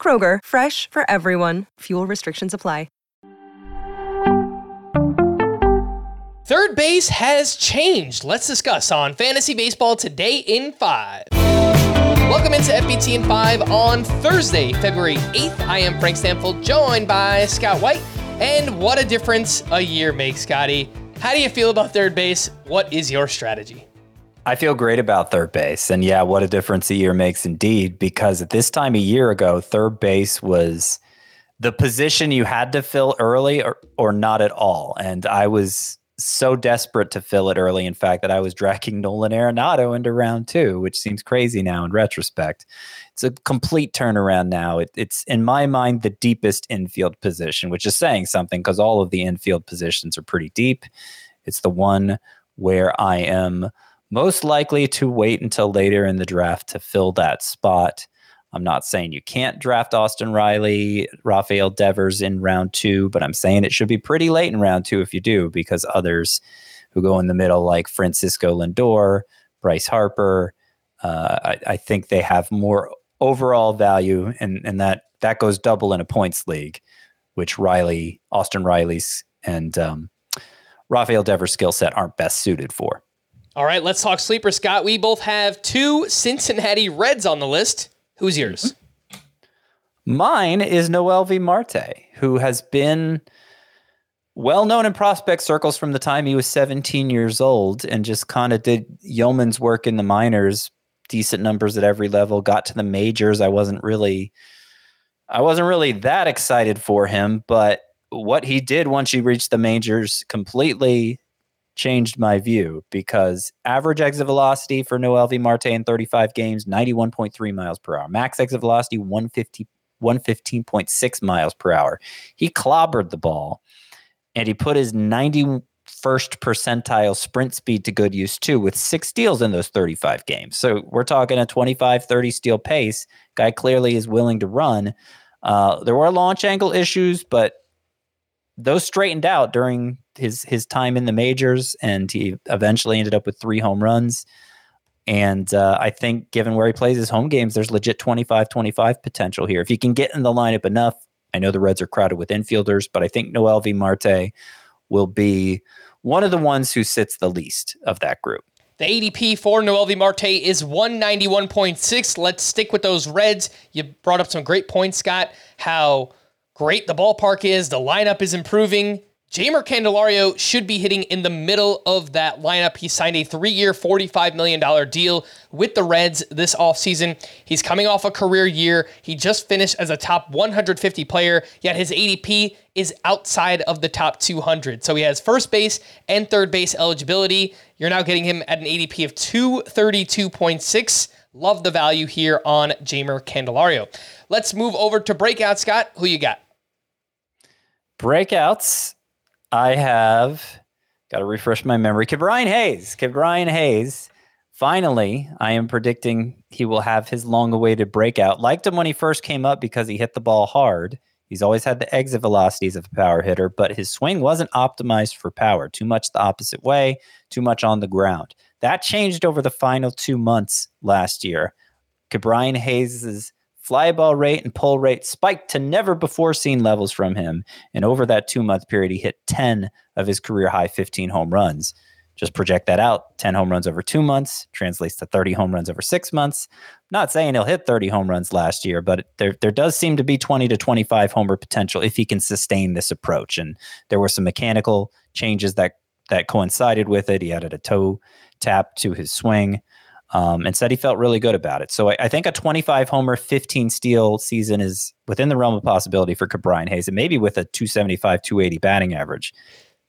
Kroger, fresh for everyone. Fuel restrictions apply. Third base has changed. Let's discuss on Fantasy Baseball today in 5. Welcome into FBT in 5 on Thursday, February 8th. I am Frank Stampfl, joined by Scott White. And what a difference a year makes, Scotty. How do you feel about third base? What is your strategy? I feel great about third base. And yeah, what a difference a year makes indeed, because at this time a year ago, third base was the position you had to fill early or, or not at all. And I was so desperate to fill it early, in fact, that I was dragging Nolan Arenado into round two, which seems crazy now in retrospect. It's a complete turnaround now. It, it's, in my mind, the deepest infield position, which is saying something because all of the infield positions are pretty deep. It's the one where I am most likely to wait until later in the draft to fill that spot. I'm not saying you can't draft Austin Riley, Rafael Devers in round two, but I'm saying it should be pretty late in round two if you do, because others who go in the middle, like Francisco Lindor, Bryce Harper, uh, I, I, think they have more overall value, and and that that goes double in a points league, which Riley, Austin Riley's, and um, Rafael Devers' skill set aren't best suited for. All right, let's talk sleeper, Scott. We both have two Cincinnati Reds on the list. Who's yours? Mine is Noelvi Marte, who has been well known in prospect circles from the time he was 17 years old and just kind of did yeoman's work in the minors, decent numbers at every level, got to the majors. I wasn't really I wasn't really that excited for him, but what he did once he reached the majors completely changed my view because average exit velocity for Noelvi Marte in 35 games, 91.3 miles per hour. Max exit velocity, 150, 115.6 miles per hour. He clobbered the ball and he put his 91st percentile sprint speed to good use too with six steals in those 35 games. So we're talking a 25, 30 steal pace. Guy clearly is willing to run. Uh, there were launch angle issues, but those straightened out during his his time in the majors, and he eventually ended up with three home runs. And uh, I think, given where he plays his home games, there's legit 25 25 potential here. If he can get in the lineup enough, I know the Reds are crowded with infielders, but I think Noelvi Marte will be one of the ones who sits the least of that group. The ADP for Noelvi Marte is 191.6. Let's stick with those Reds. You brought up some great points, Scott, how great the ballpark is, the lineup is improving. Jeimer Candelario should be hitting in the middle of that lineup. He signed a three year, $45 million deal with the Reds this offseason. He's coming off a career year. He just finished as a top 150 player, yet his ADP is outside of the top 200. So he has first base and third base eligibility. You're now getting him at an ADP of 232.6. Love the value here on Jeimer Candelario. Let's move over to breakout, Scott. Who you got? Breakouts. I have got to refresh my memory. Ke'Bryan Hayes. Ke'Bryan Hayes. Finally, I am predicting he will have his long awaited breakout. Liked him when he first came up because he hit the ball hard. He's always had the exit velocities of a power hitter, but his swing wasn't optimized for power. Too much the opposite way, too much on the ground. That changed over the final two months last year. Ke'Bryan Hayes's fly ball rate and pull rate spiked to never before seen levels from him. And over that two month period, he hit 10 of his career high 15 home runs. Just project that out 10 home runs over two months translates to 30 home runs over six months. Not saying he'll hit 30 home runs last year, but there, there does seem to be 20 to 25 homer potential if he can sustain this approach. And there were some mechanical changes that, that coincided with it. He added a toe tap to his swing um, and said he felt really good about it. So I, I, think a 25 homer, 15 steal season is within the realm of possibility for Ke'Bryan Hayes, and maybe with a 275, 280 batting average.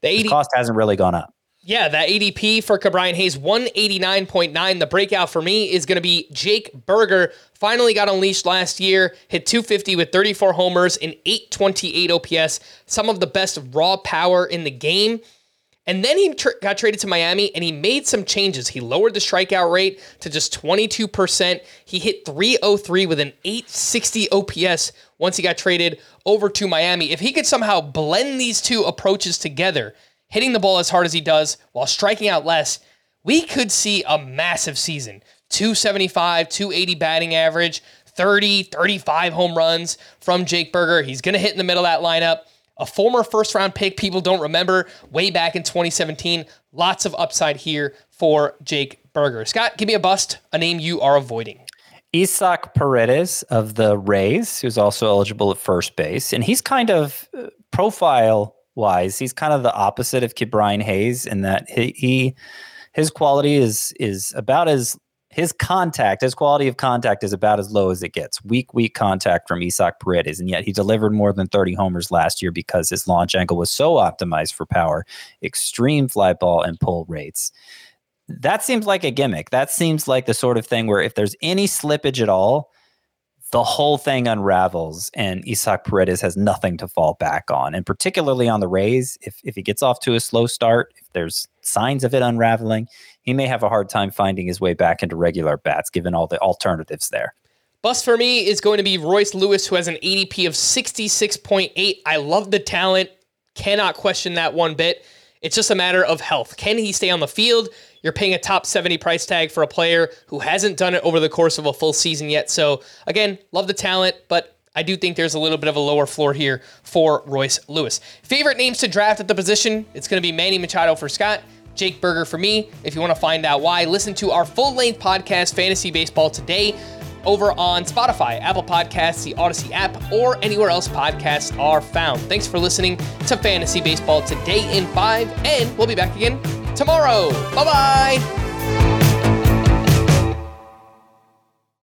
The 80, cost hasn't really gone up. Yeah, that ADP for Ke'Bryan Hayes, 189.9. The breakout for me is going to be Jake Burger. Finally got unleashed last year, hit 250 with 34 homers and 828 OPS. Some of the best raw power in the game. And then he tr- got traded to Miami and he made some changes. He lowered the strikeout rate to just 22%. He hit 303 with an 860 OPS once he got traded over to Miami. If he could somehow blend these two approaches together, hitting the ball as hard as he does while striking out less, we could see a massive season. 275, 280 batting average, 30, 35 home runs from Jake Burger. He's going to hit in the middle of that lineup a former first round pick people don't remember way back in 2017. Lots of upside here for Jake Burger. Scott, give me a bust, a name you are avoiding. Isaac Paredes of the Rays, who's also eligible at first base. And he's kind of uh, profile wise, he's kind of the opposite of Ke'Bryan Hayes in that he, he his quality is is about as his contact, his quality of contact is about as low as it gets. Weak, weak contact from Isaac Paredes. And yet he delivered more than 30 homers last year because his launch angle was so optimized for power, extreme fly ball and pull rates. That seems like a gimmick. That seems like the sort of thing where if there's any slippage at all, the whole thing unravels and Isaac Paredes has nothing to fall back on. And particularly on the Rays, if, if he gets off to a slow start, if there's signs of it unraveling, he may have a hard time finding his way back into regular bats given all the alternatives there. Bust for me is going to be Royce Lewis, who has an ADP of 66.8. I love the talent. Cannot question that one bit. It's just a matter of health. Can he stay on the field? You're paying a top 70 price tag for a player who hasn't done it over the course of a full season yet. So, again, love the talent, but I do think there's a little bit of a lower floor here for Royce Lewis. Favorite names to draft at the position? It's going to be Manny Machado for Scott, Jake Burger for me. If you want to find out why, listen to our full length podcast, Fantasy Baseball Today, over on Spotify, Apple Podcasts, the Audacy app, or anywhere else podcasts are found. Thanks for listening to Fantasy Baseball Today in 5, and we'll be back again tomorrow. Bye bye.